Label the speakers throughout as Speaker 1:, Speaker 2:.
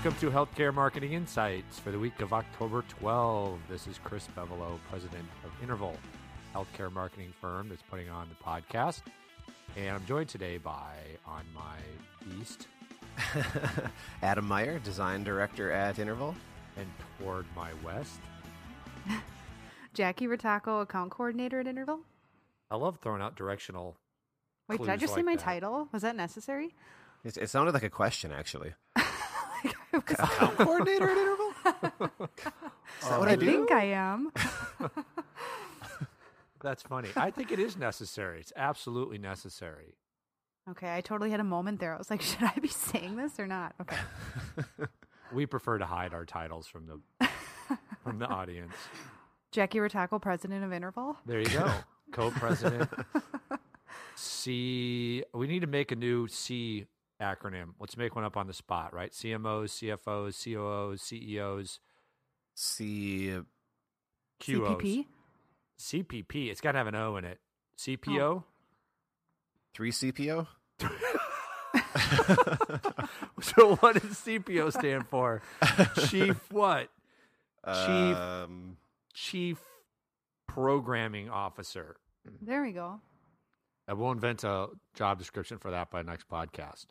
Speaker 1: Welcome to Healthcare Marketing Insights for the week of October 12. This is Chris Bevelo, president of Interval, healthcare marketing firm that's putting on the podcast. And I'm joined today by, on my east
Speaker 2: Adam Meyer, design director at Interval.
Speaker 1: and toward my west.
Speaker 3: Jackie Rataco, account coordinator at Interval.
Speaker 1: I love throwing out directional.
Speaker 3: Wait, did I
Speaker 1: clues
Speaker 3: just say my
Speaker 1: that.
Speaker 3: title? Was that necessary?
Speaker 2: It, it sounded like a question, actually.
Speaker 3: Like, I, was-
Speaker 2: Account coordinator at Interval? Is that what I,
Speaker 3: I
Speaker 2: do?
Speaker 3: think I am.
Speaker 1: That's funny. I think it is necessary. It's absolutely necessary.
Speaker 3: Okay, I totally had a moment there. I was like, should I be saying this or not? Okay.
Speaker 1: We prefer to hide our titles from the from the audience.
Speaker 3: Jackie Rataco, president of Interval.
Speaker 1: There you go. Co-president. C. We need to make a new C acronym. Let's make one up on the spot, right? CMOs, CFOs, COOs, CEOs,
Speaker 2: C.
Speaker 1: QOs.
Speaker 3: CPP.
Speaker 1: CPP. It's got to have an O in it. CPO.
Speaker 2: 3CPO?
Speaker 1: So what does CPO stand for? Chief what? Chief-
Speaker 2: Um,
Speaker 1: Chief Programming Officer.
Speaker 3: There we go.
Speaker 1: I will invent a job description for that by next podcast.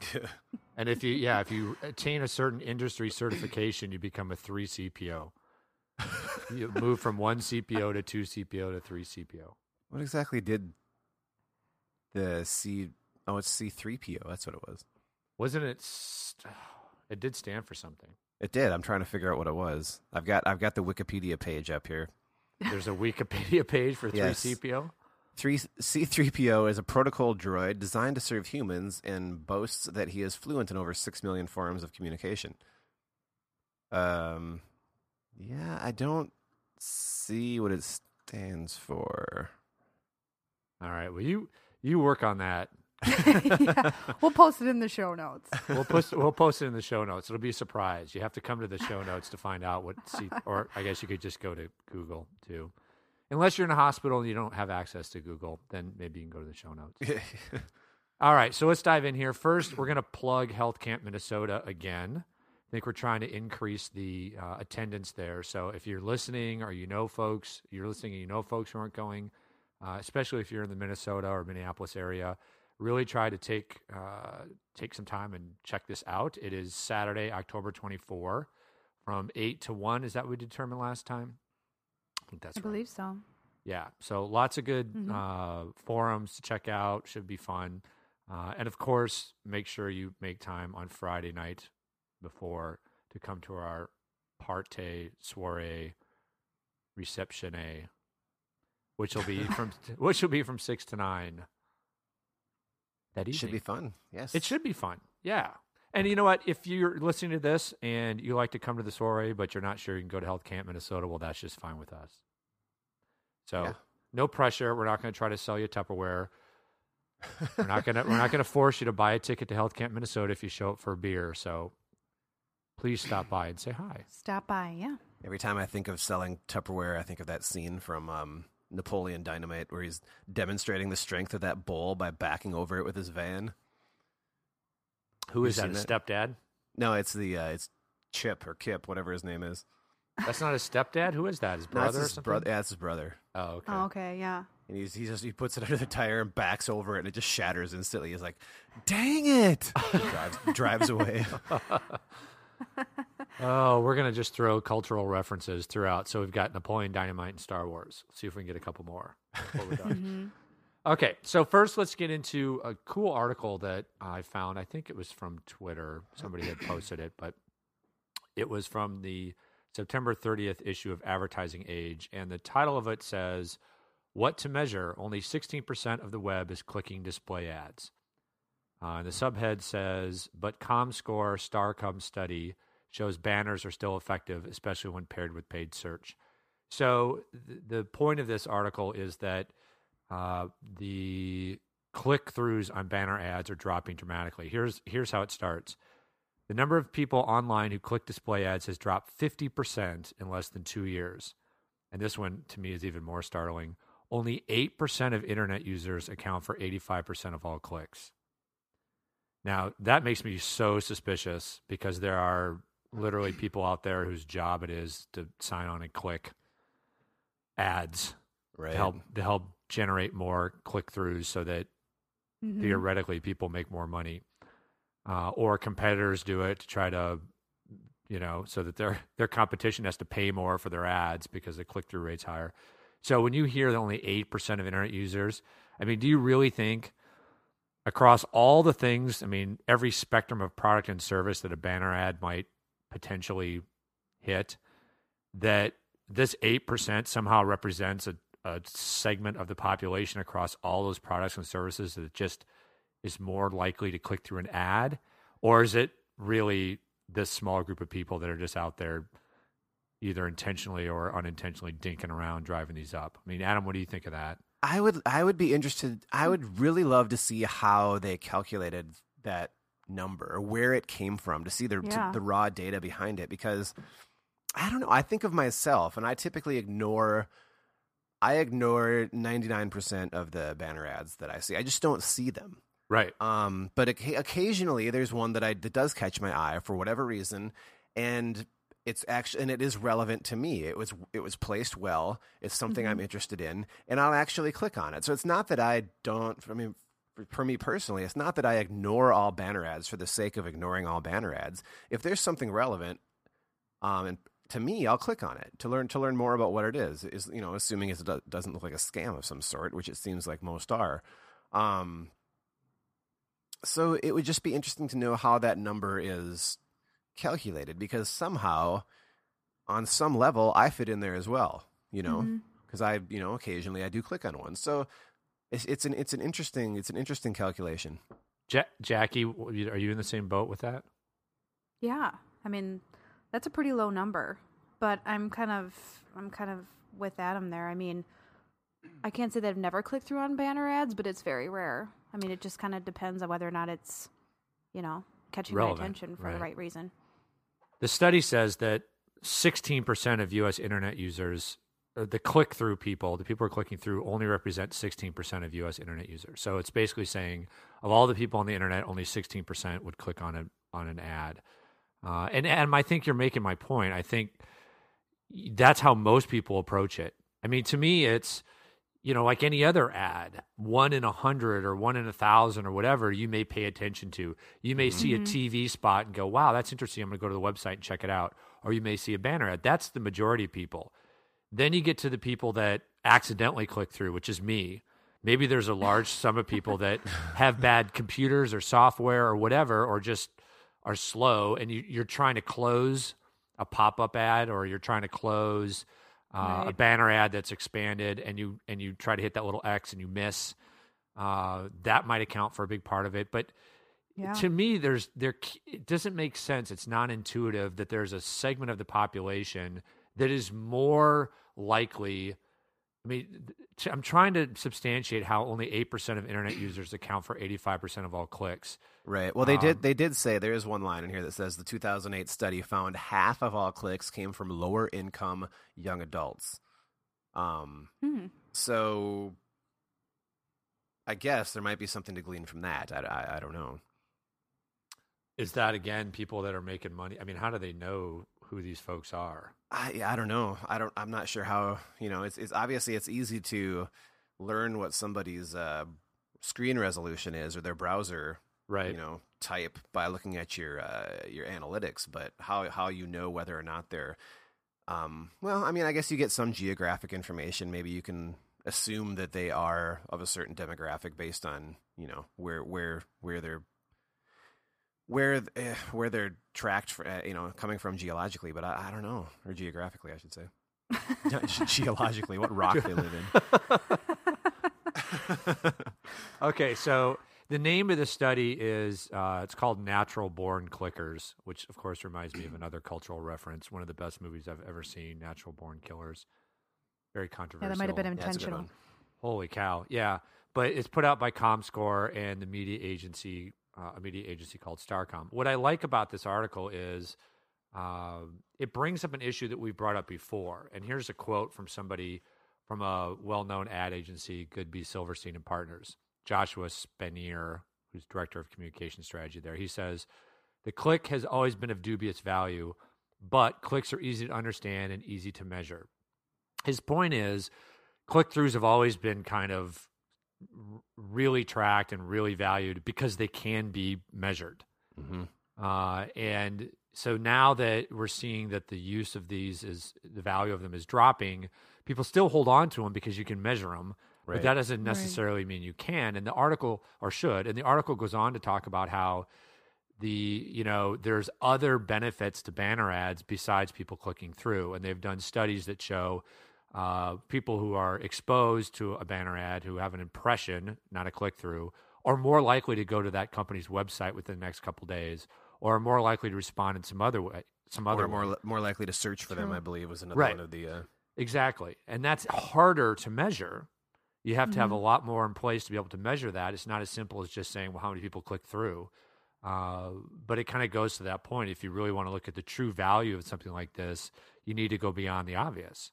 Speaker 1: And if you, yeah, if you attain a certain industry certification, you become a three CPO. You move from one CPO to two CPO to three CPO.
Speaker 2: what exactly did the C. Oh, it's C3PO. That's what it was.
Speaker 1: Wasn't it? St- it did stand for something.
Speaker 2: It did. I'm trying to figure out what it was. I've got I've got the Wikipedia page up here.
Speaker 1: There's a Wikipedia page for three
Speaker 2: Yes.
Speaker 1: CPO.
Speaker 2: Three C3PO is a protocol droid designed to serve humans and boasts that he is fluent in over six million forms of communication. Um, yeah, I don't see what it stands for.
Speaker 1: All right. Well, you you work on that.
Speaker 3: yeah, we'll post it in the show notes.
Speaker 1: We'll post we'll post it in the show notes. It'll be a surprise. You have to come to the show notes to find out what C or I guess you could just go to Google too. Unless you're in a hospital and you don't have access to Google, then maybe you can go to the show notes. All right, so let's dive in here. First, we're going to plug Health Camp Minnesota again. I think we're trying to increase the uh, attendance there. So if you're listening or you know folks, you're listening and you know folks who aren't going, uh, especially if you're in the Minnesota or Minneapolis area, really try to take uh, take some time and check this out. It is Saturday, October 24, from eight to one. Is that what we determined last time? I think that's
Speaker 3: I
Speaker 1: right.
Speaker 3: believe so.
Speaker 1: Yeah. So lots of good
Speaker 3: Mhm.
Speaker 1: uh, forums to check out. Should be fun. Uh, and of course, make sure you make time on Friday night before to come to our parte soiree reception a, which will be from which will be from six to nine. That evening.
Speaker 2: should be fun. Yes,
Speaker 1: It should be fun. Yeah. And you know what? If you're listening to this and you like to come to the soiree, but you're not sure you can go to Health Camp Minnesota, well, that's just fine with us. So
Speaker 2: Yeah.
Speaker 1: no pressure. We're not going to try to sell you Tupperware. we're not going to we're not going to force you to buy a ticket to Health Camp Minnesota if you show up for a beer. So please stop by and say hi.
Speaker 3: Stop by. Yeah.
Speaker 2: Every time I think of selling Tupperware, I think of that scene from um, Napoleon Dynamite where he's demonstrating the strength of that bowl by backing over it with his van.
Speaker 1: Who
Speaker 2: You
Speaker 1: is that?
Speaker 2: seen
Speaker 1: A stepdad?
Speaker 2: No, it's the uh, it's Chip or Kip, whatever his name is.
Speaker 1: That's not his stepdad. Who is that? His
Speaker 2: No,
Speaker 1: brother
Speaker 2: it's
Speaker 1: or
Speaker 2: his
Speaker 1: something?
Speaker 2: brother. Yeah, it's his brother.
Speaker 1: Oh, okay.
Speaker 3: Oh, okay. Yeah.
Speaker 2: And he's he just he puts it under the tire and backs over it, and it just shatters instantly. He's like, "Dang it!" He drives drives away.
Speaker 1: Oh, we're gonna just throw cultural references throughout. So we've got Napoleon Dynamite and Star Wars. See if we can get a couple more. before we're done.
Speaker 3: hmm
Speaker 1: okay, so first let's get into a cool article that I found. I think it was from Twitter. Somebody had posted it, but it was from the September 30th issue of Advertising Age, and the title of it says, "What to measure? Only 16% of the web is clicking display ads." Uh, and the subhead says, "But ComScore Starcom study shows banners are still effective, especially when paired with paid search." So th- the point of this article is that uh, the click throughs on banner ads are dropping dramatically. Here's here's how it starts. The number of people online who click display ads has dropped 50% in less than two years. And this one, to me, is even more startling. Only 8% of internet users account for 85% of all clicks. Now that makes me so suspicious because there are literally people out there whose job it is to sign on and click ads
Speaker 2: Right.
Speaker 1: to help to help generate more click throughs so that
Speaker 3: Mhm.
Speaker 1: theoretically people make more money uh, or competitors do it to try to you know so that their their competition has to pay more for their ads because the click-through rate's higher so when you hear that only 8% of internet users i mean do you really think across all the things i mean every spectrum of product and service that a banner ad might potentially hit that this 8% somehow represents a, a segment of the population across all those products and services that just is more likely to click through an ad? Or is it really this small group of people that are just out there either intentionally or unintentionally dinking around driving these up? I mean adam what do you think of that?
Speaker 2: I would I would be interested I would really love to see how they calculated that number or where it came from to see the to- the raw data behind it because I don't know I think of myself and I typically ignore I ignore 99% of the banner ads that I see. I just don't see them.
Speaker 1: right
Speaker 2: Um, but occa- occasionally there's one that I that does catch my eye for whatever reason, and it's actually and it is relevant to me. It was it was placed well. It's something I'm interested in, and I'll actually click on it. So it's not that I don't. I mean. for- For me personally, it's not that I ignore all banner ads for the sake of ignoring all banner ads. If there's something relevant, um, and to me, I'll click on it to learn to learn more about what it is. Is you know, assuming it doesn't look like a scam of some sort, which it seems like most are. Um, so it would just be interesting to know how that number is calculated because somehow, on some level, I fit in there as well. You know, because I you know occasionally I do click on one. So it's it's an it's an interesting it's an interesting calculation.
Speaker 1: ja- jackie are you in the same boat with that
Speaker 3: Yeah, I mean, that's a pretty low number, but I'm kind of I'm kind of with Adam there. I mean, I can't say that I've never clicked through on banner ads, but it's very rare. I mean, it just kind of depends on whether or not it's, you know, catching
Speaker 1: Relevant,
Speaker 3: my attention for
Speaker 1: right.
Speaker 3: the right reason.
Speaker 1: The study says that 16% of US internet users, uh, the click through people, the people who are clicking through, only represent 16% of US internet users. So it's basically saying of all the people on the internet, only 16% would click on, a, on an ad. Uh, and, and I think you're making my point. I think that's how most people approach it. I mean, to me, it's, you know, like any other ad, one in a hundred or one in a thousand or whatever you may pay attention to. You may see a TV spot and go, wow, that's interesting. I'm going to go to the website and check it out. Or you may see a banner ad. That's the majority of people. Then you get to the people that accidentally click through, which is me. Maybe there's a large sum of people that have bad computers or software or whatever, or just are slow, and you, you're trying to close a pop up ad or you're trying to close uh, a banner ad that's expanded, and you and you try to hit that little X and you miss. Uh, that might account for a big part of it, but
Speaker 3: Yeah.
Speaker 1: to me there's there it doesn't make sense it's non-intuitive that there's a segment of the population that is more likely i mean t- i'm trying to substantiate how only 8% of internet users account for 85% of all clicks
Speaker 2: Right. Well, they
Speaker 1: Um,
Speaker 2: did. They did say there is one line in here that says the 2008 study found half of all clicks came from lower income young adults. Um.
Speaker 3: Hmm.
Speaker 2: So, I guess there might be something to glean from that. I, I, I don't know.
Speaker 1: is that again people that are making money i mean how do they know who these folks are
Speaker 2: I yeah, I don't know. I don't. I'm not sure how. You know, it's it's obviously it's easy to learn what somebody's uh, screen resolution is or their browser
Speaker 1: right
Speaker 2: you know type by looking at your uh, your analytics, but how how you know whether or not they're um, well, I mean, I guess you get some geographic information. Maybe you can assume that they are of a certain demographic based on you know where where where they're where uh, where they're tracked for, uh, you know coming from geologically, but I, I don't know or geographically, I should say. Geologically, what rock they live in.
Speaker 1: okay, so the name of the study is uh, it's called Natural Born Clickers, which of course reminds me of another cultural reference. One of the best movies I've ever seen, Natural Born Killers. Very controversial.
Speaker 3: Yeah,
Speaker 1: controversial.
Speaker 3: that might have been
Speaker 2: Yeah, it's a good
Speaker 3: intentional.
Speaker 2: one.
Speaker 1: Holy cow! Yeah, but it's put out by ComScore and the media agency, uh, a media agency called Starcom. What I like about this article is um, it brings up an issue that we've brought up before. And here's a quote from somebody from a well-known ad agency, Goodby Silverstein and Partners, Joshua Spenier, who's director of communication strategy there. He says the click has always been of dubious value, but clicks are easy to understand and easy to measure. His point is click throughs have always been kind of really tracked and really valued because they can be measured. Mm-hmm. Uh, and so now that we're seeing that the use of these is the value of them is dropping, people still hold on to them because you can measure them. Right. But that doesn't necessarily right. mean you can. And the article, or should, and the article goes on to talk about how the you know there's other benefits to banner ads besides people clicking through, and they've done studies that show uh, people who are exposed to a banner ad who have an impression, not a click through, are more likely to go to that company's website within the next couple days, or are more likely to respond in some other way. Some other
Speaker 2: or more
Speaker 1: way.
Speaker 2: more likely to search for
Speaker 3: True.
Speaker 2: them. I believe was another
Speaker 1: right.
Speaker 2: one of the uh...
Speaker 1: exactly, and that's harder to measure. You have to
Speaker 3: Mm-hmm.
Speaker 1: have a lot more in place to be able to measure that. It's not as simple as just saying, well, how many people click through. Uh, but it kind of goes to that point. If you really want to look at the true value of something like this, you need to go beyond the obvious.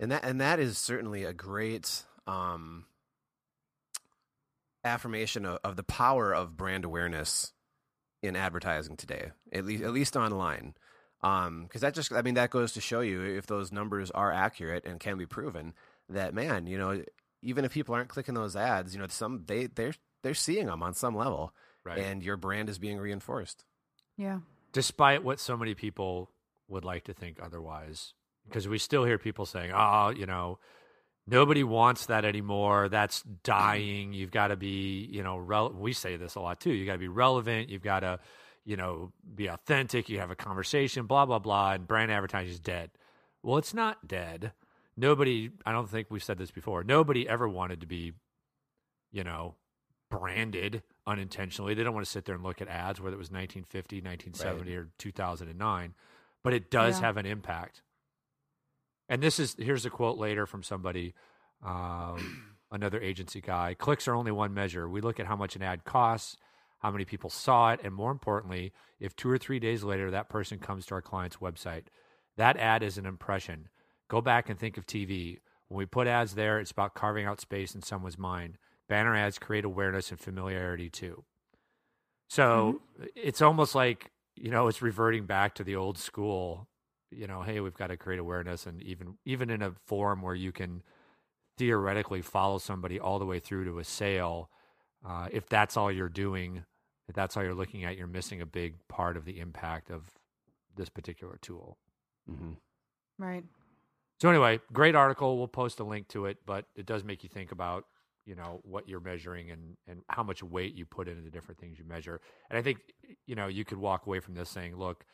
Speaker 2: And that and that is certainly a great um, affirmation of, of the power of brand awareness in advertising today, at least at least online. Because that just, I mean, that goes to show you if those numbers are accurate and can be proven that man, you know, even if people aren't clicking those ads, you know, some they they're they're seeing them on some level,
Speaker 1: Right.
Speaker 2: and your brand is being reinforced.
Speaker 3: Yeah.
Speaker 1: despite what so many people would like to think otherwise. Because we still hear people saying, oh, you know, nobody wants that anymore. That's dying. You've got to be, you know, rel- we say this a lot too. You got to be relevant. You've got to, you know, be authentic. You have a conversation, blah, blah, blah. And brand advertising is dead. Well, it's not dead. Nobody, I don't think we've said this before, nobody ever wanted to be, you know, branded unintentionally. They don't want to sit there and look at ads, whether it was 1950, 1970, or 2009, but it does
Speaker 3: Yeah.
Speaker 1: have an impact. And this is here's a quote later from somebody, um, another agency guy. Clicks are only one measure. We look at how much an ad costs, how many people saw it, and more importantly, if two or three days later that person comes to our client's website. That ad is an impression. Go back and think of TV. When we put ads there, it's about carving out space in someone's mind. Banner ads create awareness and familiarity too. So it's almost like, you know, it's reverting back to the old school, you know, hey, we've got to create awareness and even even in a forum where you can theoretically follow somebody all the way through to a sale, uh, if that's all you're doing, if that's all you're looking at, you're missing a big part of the impact of this particular tool.
Speaker 2: Mm-hmm.
Speaker 3: Right.
Speaker 1: So anyway, great article. We'll post a link to it, but it does make you think about you know what you're measuring and and how much weight you put into the different things you measure. And I think you know you could walk away from this saying, look,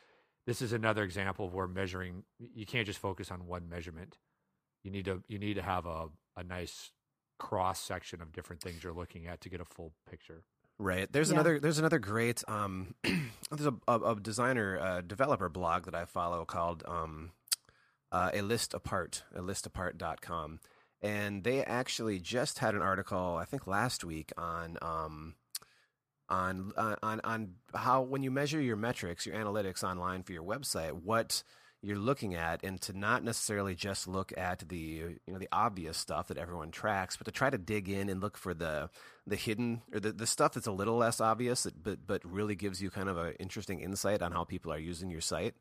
Speaker 1: this is another example of where measuring you can't just focus on one measurement. You need to you need to have a a nice cross section of different things you're looking at to get a full picture.
Speaker 2: Right. There's
Speaker 3: Yeah.
Speaker 2: another. There's another great. Um, there's a, a, a designer, uh, developer blog that I follow called um, uh, a list apart. A listapart.com, and they actually just had an article I think last week on um, on uh, on on how when you measure your metrics, your analytics online for your website, what you're looking at and to not necessarily just look at the you know the obvious stuff that everyone tracks but to try to dig in and look for the the hidden or the, the stuff that's a little less obvious that, but but really gives you kind of an interesting insight on how people are using your site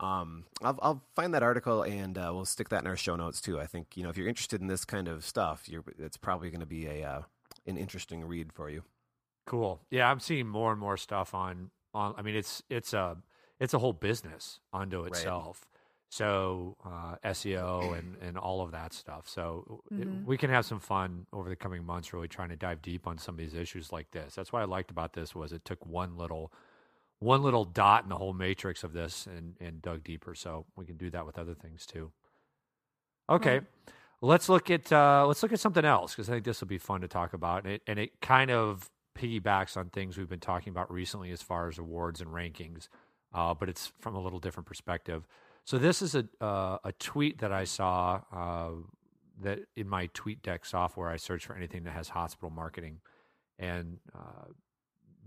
Speaker 2: um, I'll, I'll find that article and uh, we'll stick that in our show notes too. I think you know if you're interested in this kind of stuff, you're it's probably going to be a uh, an interesting read for you.
Speaker 1: Cool. Yeah, I'm seeing more and more stuff on on. I mean, it's it's a it's a whole business unto itself. So uh, SEO and and all of that stuff. So it-
Speaker 3: Mhm.
Speaker 1: we can have some fun over the coming months, really trying to dive deep on some of these issues like this. That's what I liked about this was it took one little one little dot in the whole matrix of this and and dug deeper. So we can do that with other things too. Okay.
Speaker 3: Right.
Speaker 1: Let's look at uh, let's look at something else because I think this will be fun to talk about, and it, and it kind of piggybacks on things we've been talking about recently as far as awards and rankings, uh, but it's from a little different perspective. So this is a uh, a tweet that I saw uh, that in my TweetDeck software I search for anything that has hospital marketing, and uh,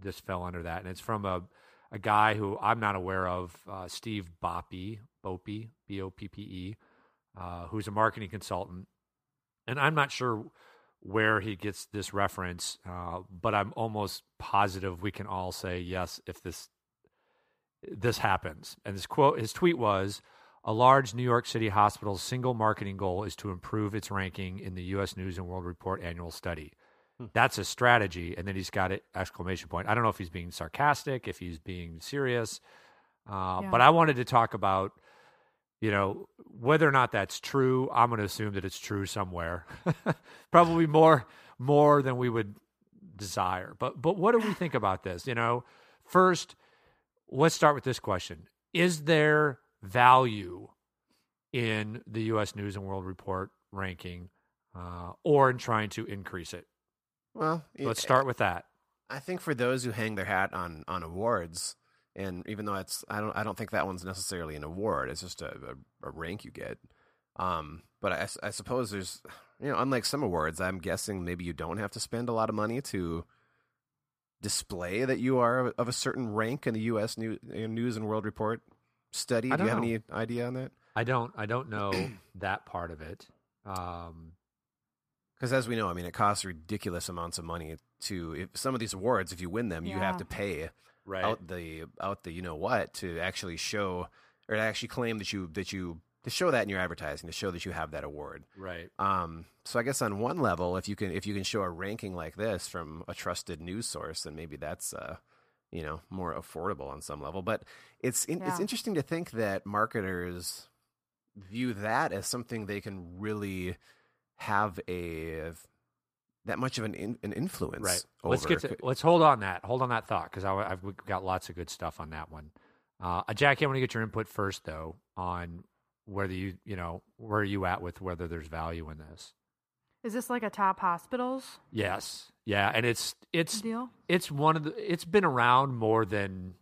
Speaker 1: this fell under that, and it's from a a guy who I'm not aware of, uh, Steve Boppe, Boppe, B O P P E, uh, who's a marketing consultant, and I'm not sure where he gets this reference, uh, but I'm almost positive we can all say yes if this this happens. And his quote, his tweet was, "A large New York City hospital's single marketing goal is to improve its ranking in the U.S. News and World Report annual study." Hmm. That's a strategy, and then he's got it exclamation point. I don't know if he's being sarcastic, if he's being serious, uh, yeah. but I wanted to talk about you know whether or not that's true i'm going to assume that it's true somewhere. Probably more more than we would desire. But but what do we think about this? You know first let's start with this question. Is there value in the us news and world report ranking uh, or in trying to increase it?
Speaker 2: Well
Speaker 1: let's start with that.
Speaker 2: I think for those who hang their hat on on awards and even though it's I don't I don't think that one's necessarily an award. It's just a, a, a rank you get. Um, but I, I suppose there's you know unlike some awards, I'm guessing maybe you don't have to spend a lot of money to display that you are of a certain rank in the U.S. News, News and World Report study. Do you have know. any idea on that?
Speaker 1: I don't. I don't know that part of it. Um,
Speaker 2: because as we know, I mean, it costs ridiculous amounts of money to if some of these awards. If you win them, yeah. you have to pay
Speaker 1: right.
Speaker 2: out the out the you know what to actually show or to actually claim that you that you to show that in your advertising to show that you have that award.
Speaker 1: Right.
Speaker 2: Um, so I guess on one level, if you can if you can show a ranking like this from a trusted news source, then maybe that's uh, you know more affordable on some level. But it's in, yeah. it's interesting to think that marketers view that as something they can really have a that much of an in, an influence.
Speaker 1: Right.
Speaker 2: Over.
Speaker 1: Let's get to, let's hold on that. Hold on that thought because I've got lots of good stuff on that one. Uh, Jackie, I want to get your input first though on whether you you know where are you at with whether there's value in this.
Speaker 3: Is this like a top hospitals?
Speaker 1: Yes. Yeah, and it's it's
Speaker 3: deal.
Speaker 1: It's one of the. It's been around more than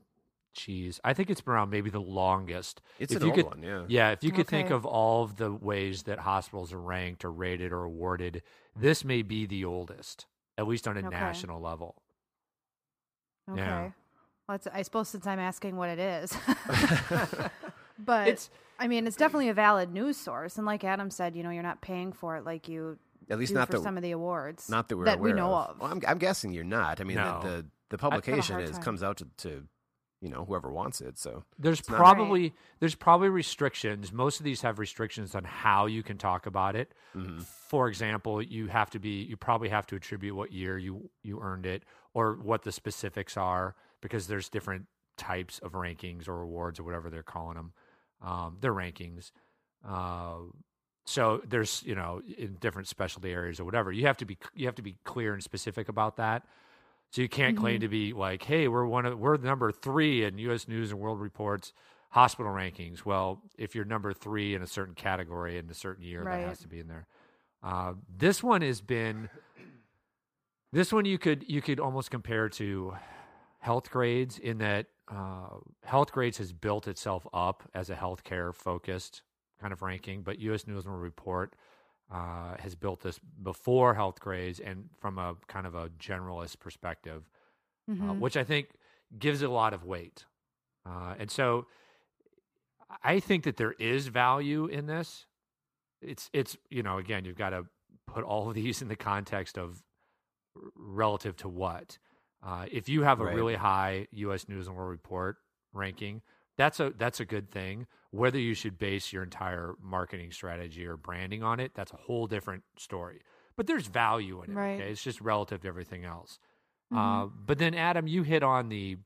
Speaker 1: Cheese. I think it's been around maybe the longest.
Speaker 2: It's
Speaker 1: if
Speaker 2: an
Speaker 1: you
Speaker 2: old
Speaker 1: could,
Speaker 2: one, yeah.
Speaker 1: Yeah, if you could
Speaker 3: Okay.
Speaker 1: think of all of the ways that hospitals are ranked or rated or awarded, this may be the oldest, at least on a
Speaker 3: Okay.
Speaker 1: national level.
Speaker 3: Okay.
Speaker 1: Yeah.
Speaker 3: Well, it's, I suppose since I'm asking what it is, but
Speaker 1: It's
Speaker 3: I mean, it's definitely a valid news source, and like Adam said, you know, you're not paying for it like you
Speaker 2: At least
Speaker 3: do
Speaker 2: not
Speaker 3: for
Speaker 2: the
Speaker 3: some of the awards.
Speaker 2: not that we're
Speaker 3: that we know
Speaker 2: of.
Speaker 3: of.
Speaker 2: Well, I'm, I'm guessing you're not. I mean,
Speaker 1: No.
Speaker 2: the, the the publication is
Speaker 3: time.
Speaker 2: comes out to, to you know whoever wants it. So
Speaker 1: there's probably there's probably restrictions. Most of these have restrictions on how you can talk about it.
Speaker 2: mhm.
Speaker 1: For example, you have to be you probably have to attribute what year you you earned it or what the specifics are because there's different types of rankings or awards or whatever they're calling them. Um, they're rankings. Uh, so there's you know in different specialty areas or whatever you have to be you have to be clear and specific about that. So you can't claim to be like, hey, we're one of we're number three in U.S. News and World Report's hospital rankings. Well, if you're number three in a certain category in a certain year,
Speaker 3: Right.
Speaker 1: that has to be in there. Uh, this one has been. This one you could you could almost compare to HealthGrades in that uh, HealthGrades has built itself up as a healthcare focused kind of ranking, but U.S. News and World Report uh, has built this before HealthGrades and from a kind of a generalist perspective, uh,
Speaker 3: Mhm.
Speaker 1: which I think gives it a lot of weight. Uh, and so I think that there is value in this. It's it's you know again you've got to put all of these in the context of relative to what. Uh, if you have a
Speaker 2: Right.
Speaker 1: really high U.S. News and World Report ranking, that's a that's a good thing. Whether you should base your entire marketing strategy or branding on it, that's a whole different story. But there's value in it.
Speaker 3: Right.
Speaker 1: Okay? It's just relative to everything else.
Speaker 3: Mhm.
Speaker 1: Uh, but then, Adam, you hit on the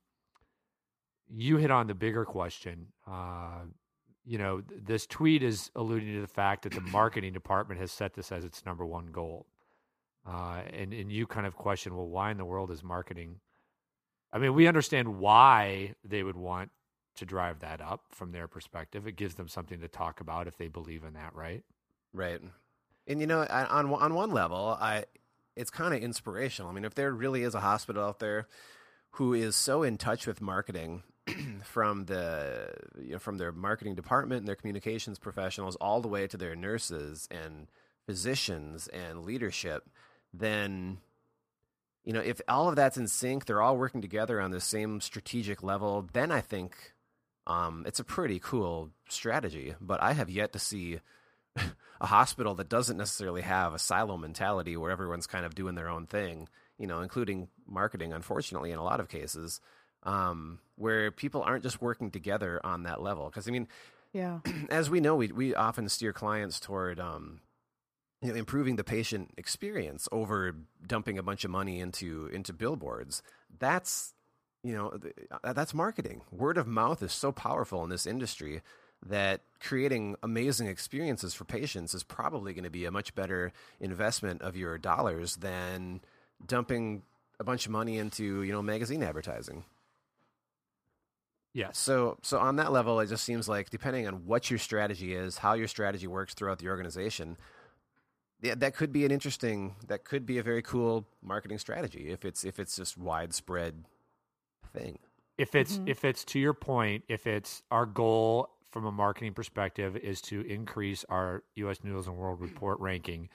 Speaker 1: you hit on the bigger question. Uh, you know, th- this tweet is alluding to the fact that the marketing department has set this as its number one goal. Uh, and and you kind of question, well, why in the world is marketing? I mean, we understand why they would want to drive that up from their perspective. It gives them something to talk about if they believe in that, right?
Speaker 2: Right. And you know, on on one level, I it's kind of inspirational. I mean, if there really is a hospital out there who is so in touch with marketing from the you know, from their marketing department and their communications professionals all the way to their nurses and physicians and leadership, then you know, if all of that's in sync, they're all working together on the same strategic level, then I think um, it's a pretty cool strategy. But I have yet to see a hospital that doesn't necessarily have a silo mentality where everyone's kind of doing their own thing, you know, including marketing, unfortunately, in a lot of cases, um, where people aren't just working together on that level. Because, I mean,
Speaker 3: Yeah.
Speaker 2: as we know, we, we often steer clients toward um, you know, improving the patient experience over dumping a bunch of money into into billboards. That's you know uh, that's marketing. Word of mouth is so powerful in this industry that creating amazing experiences for patients is probably going to be a much better investment of your dollars than dumping a bunch of money into you know magazine advertising.
Speaker 1: Yeah.
Speaker 2: So, so on that level, it just seems like depending on what your strategy is, how your strategy works throughout the organization, yeah, that could be an interesting, that could be a very cool marketing strategy if it's if it's just widespread thing.
Speaker 1: if it's if it's to your point, if it's our goal from a marketing perspective is to increase our U.S. News and World Report ranking,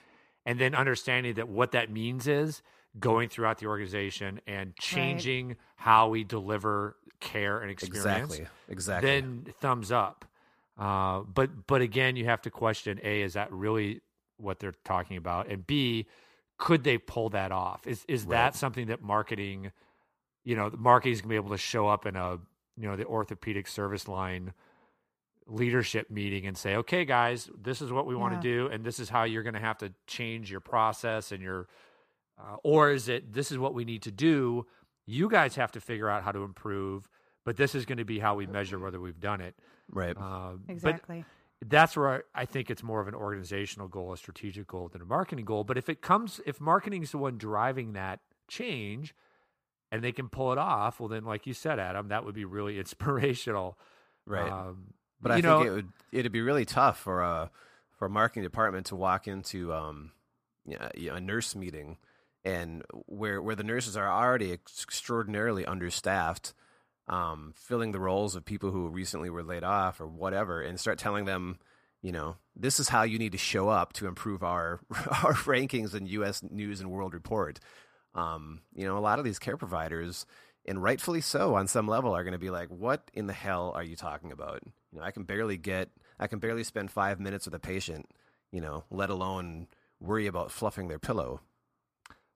Speaker 1: and then understanding that what that means is going throughout the organization and changing how we deliver care and experience.
Speaker 2: Exactly, exactly.
Speaker 1: Then thumbs up. Uh, but but again, you have to question: a is that really what they're talking about, and b could they pull that off? Is is
Speaker 2: Right.
Speaker 1: that something that marketing? You know, the marketing is going to be able to show up in a, you know, the orthopedic service line leadership meeting and say, okay, guys, this is what we want to do, and this is how you're going to have to change your process and your, uh, or is it this is what we need to do? You guys have to figure out how to improve, but this is going to be how we measure whether we've done it.
Speaker 2: right.
Speaker 1: Uh,
Speaker 3: Exactly.
Speaker 1: That's where I think it's more of an organizational goal, a strategic goal than a marketing goal. But if it comes, if marketing is the one driving that change, and they can pull it off, well, then, like you said, Adam, that would be really inspirational.
Speaker 2: right.
Speaker 1: Um,
Speaker 2: But I
Speaker 1: you
Speaker 2: think it would it'd be really tough for a for a marketing department to walk into um yeah, yeah, a nurse meeting and where where the nurses are already extraordinarily understaffed, um, filling the roles of people who recently were laid off or whatever, and start telling them, you know, this is how you need to show up to improve our our rankings in U.S. News and World Report. Um, you know, a lot of these care providers, and rightfully so, on some level, are going to be like, "What in the hell are you talking about?" You know, I can barely get, I can barely spend five minutes with a patient, you know, let alone worry about fluffing their pillow.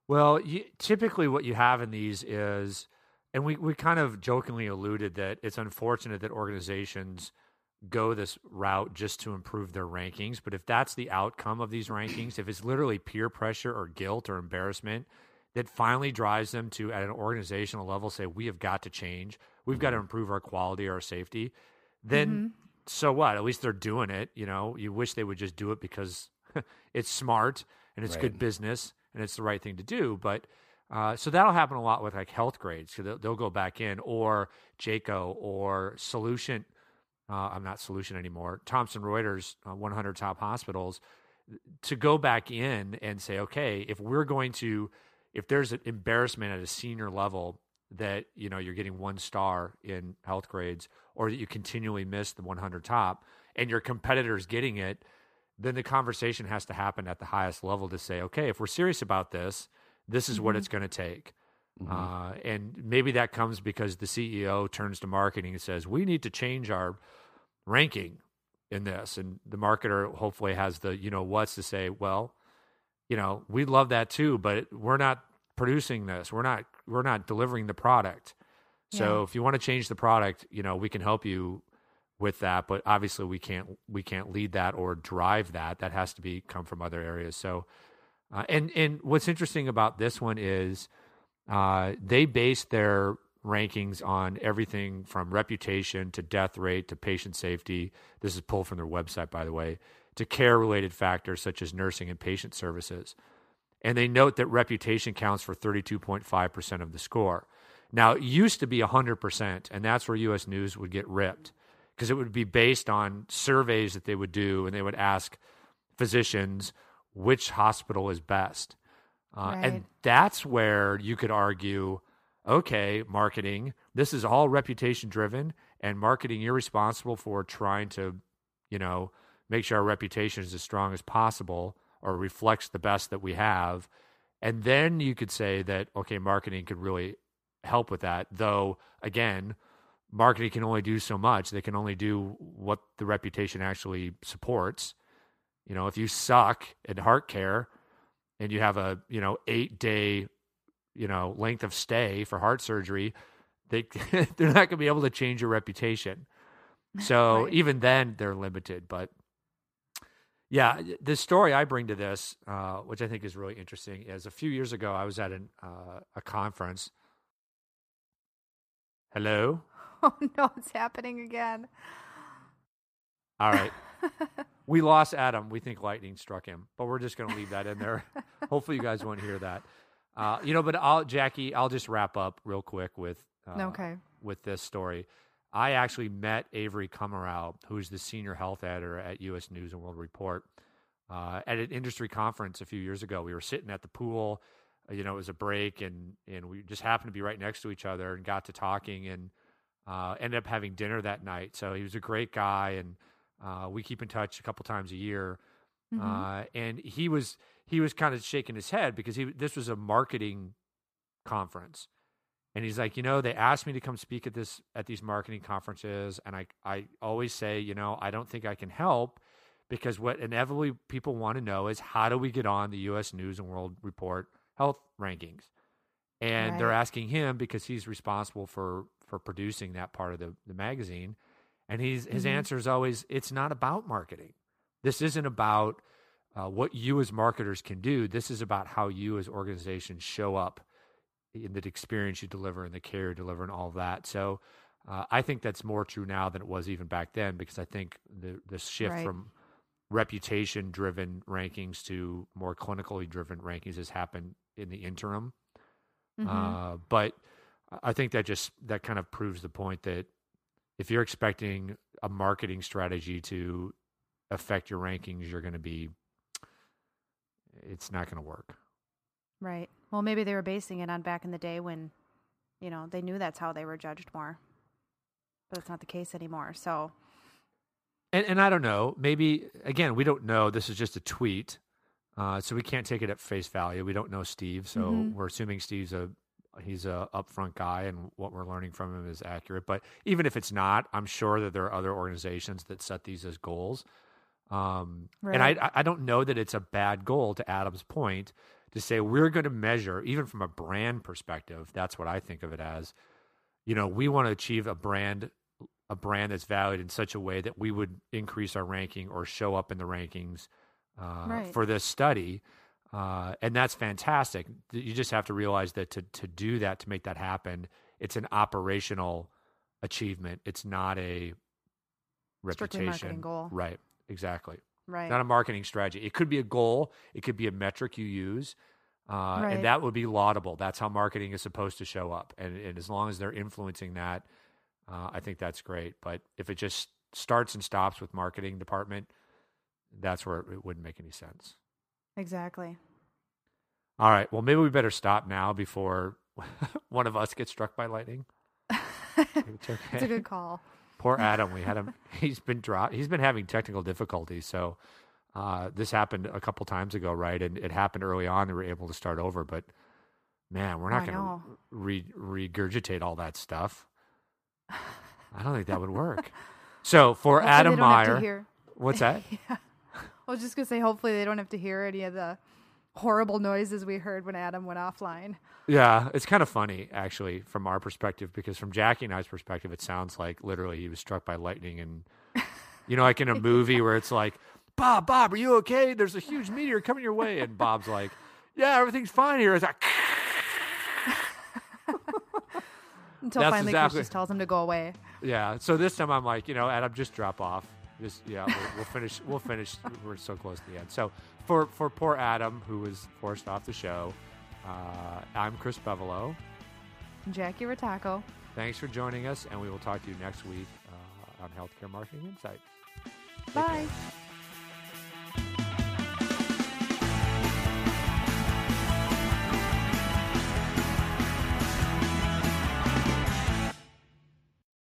Speaker 1: Well, you, typically what you have in these is, and we, we kind of jokingly alluded that it's unfortunate that organizations go this route just to improve their rankings. But if that's the outcome of these rankings, if it's literally peer pressure or guilt or embarrassment that finally drives them to, at an organizational level, say, we have got to change, we've got to improve our quality, our safety, then so what? At least they're doing it. You know, you wish they would just do it because it's smart and it's good business and it's the right thing to do. But uh, so that'll happen a lot with like HealthGrades. So they'll, they'll go back in or JCAHO or Solucient. Uh, I'm not Solucient anymore. Thomson Reuters, uh, 100 top hospitals, to go back in and say, okay, if we're going to, if there's an embarrassment at a senior level that you know you're getting one star in HealthGrades, or that you continually miss the 100 top, and your competitors getting it, then the conversation has to happen at the highest level to say, okay, if we're serious about this, this is what it's going to take. Uh, and maybe that comes because the CEO turns to marketing and says, we need to change our ranking in this. And the marketer hopefully has the, you know, what's to say, well, you know, we love that too, but we're not producing this. We're not, we're not delivering the product. So
Speaker 3: Yeah.
Speaker 1: if you want to change the product, you know, we can help you with that, but obviously we can't we can't lead that or drive that. That has to be come from other areas. So, uh, and and what's interesting about this one is uh, they base their rankings on everything from reputation to death rate to patient safety. This is pulled from their website, by the way, to care related factors such as nursing and patient services. And they note that reputation counts for 32.5% of the score. Now, it used to be 100%, and that's where US News would get ripped because it would be based on surveys that they would do, and they would ask physicians which hospital is best. Uh,
Speaker 3: Right.
Speaker 1: And that's where you could argue okay, marketing, this is all reputation driven, and marketing, you're responsible for trying to, you know, make sure our reputation is as strong as possible or reflects the best that we have. And then you could say that, okay, marketing could really help with that. Though, again, marketing can only do so much. They can only do what the reputation actually supports. You know, if you suck in heart care and you have a, you know, 8-day, you know, length of stay for heart surgery, they they're not going to be able to change your reputation. So
Speaker 3: Right.
Speaker 1: even then they're limited, but yeah, the story I bring to this, uh, which I think is really interesting, is a few years ago I was at an, uh, a conference. Hello.
Speaker 3: Oh no, it's happening again.
Speaker 1: All right. we lost Adam. We think lightning struck him, but we're just going to leave that in there. Hopefully, you guys won't hear that. Uh, you know, but I'll Jackie, I'll just wrap up real quick with uh,
Speaker 3: okay.
Speaker 1: with this story. I actually met Avery Comarow, who's the senior health editor at U.S. News and World Report, uh, at an industry conference a few years ago. We were sitting at the pool. uh, You know, it was a break, and and we just happened to be right next to each other and got to talking, and uh, ended up having dinner that night. So he was a great guy, and uh, we keep in touch a couple times a year.
Speaker 3: Mhm.
Speaker 1: Uh, and he was he was kind of shaking his head because he this was a marketing conference, and he's like, you know, they asked me to come speak at this at these marketing conferences, and I I always say, you know, I don't think I can help because what inevitably people want to know is how do we get on the U.S. News and World Report health rankings, and they're asking him because he's responsible for for producing that part of the the magazine, and he's his
Speaker 3: Mhm.
Speaker 1: answer is always, it's not about marketing. This isn't about uh, what you as marketers can do. This is about how you as organizations show up in the experience you deliver and the care you deliver and all that. So uh, I think that's more true now than it was even back then because I think the the shift
Speaker 3: Right.
Speaker 1: from reputation driven rankings to more clinically driven rankings has happened in the interim.
Speaker 3: Mhm.
Speaker 1: Uh, but I think that just that kind of proves the point that if you're expecting a marketing strategy to affect your rankings, you're going to be it's not going to work.
Speaker 3: right. Well, maybe they were basing it on back in the day when, you know, they knew that's how they were judged more. But it's not the case anymore. So,
Speaker 1: And and I don't know, maybe again, we don't know. This is just a tweet. Uh, so we can't take it at face value. We don't know Steve, so
Speaker 3: Mhm.
Speaker 1: we're assuming Steve's a he's a upfront guy, and what we're learning from him is accurate. But even if it's not, I'm sure that there are other organizations that set these as goals. Um, And I I don't know that it's a bad goal. To Adam's point, to say we're going to measure, even from a brand perspective, that's what I think of it as. You know, we want to achieve a brand a brand that's valued in such a way that we would increase our ranking or show up in the rankings uh,
Speaker 3: Right.
Speaker 1: for this study. Uh, and that's fantastic. You just have to realize that to, to do that, to make that happen, it's an operational achievement. It's not a reputation.
Speaker 3: goal.
Speaker 1: Right. Exactly.
Speaker 3: Right.
Speaker 1: Not a marketing strategy. It could be a goal. It could be a metric you use. Uh,
Speaker 3: Right.
Speaker 1: And that would be laudable. That's how marketing is supposed to show up. And, and as long as they're influencing that, uh, I think that's great. But if it just starts and stops with marketing department, that's where it, it wouldn't make any sense.
Speaker 3: exactly.
Speaker 1: All right. Well, maybe we better stop now before one of us gets struck by lightning. It's okay.
Speaker 3: It's a good call.
Speaker 1: Poor Adam. We had him. He's been dropped. He's been having technical difficulties. So uh, this happened a couple times ago, right? And it happened early on. we were able to start over. But man, we're not going to re- regurgitate all that stuff. I don't think that would work. So for
Speaker 3: Hopefully
Speaker 1: Adam
Speaker 3: they
Speaker 1: Meyer, what's that?
Speaker 3: yeah. I was just gonna say, hopefully they don't have to hear any of the horrible noises we heard when Adam went offline.
Speaker 1: Yeah, it's kind of funny actually from our perspective because from Jackie and I's perspective, it sounds like literally he was struck by lightning, and you know, like in a movie where it's like, Bob, Bob, are you okay? There's a huge meteor coming your way, and Bob's like, Yeah, everything's fine here. It's like,
Speaker 3: Until
Speaker 1: That's
Speaker 3: finally
Speaker 1: exactly-
Speaker 3: Chris just tells him to go away.
Speaker 1: yeah. So this time I'm like, you know, Adam, just drop off. Just yeah, we'll, we'll finish. We'll finish. We're so close to the end. So for for poor Adam who was forced off the show, uh, I'm Chris Bevelo.
Speaker 3: Jackie Rataco.
Speaker 1: Thanks for joining us, and we will talk to you next week uh, on Healthcare Marketing Insight. Take care.
Speaker 3: Bye.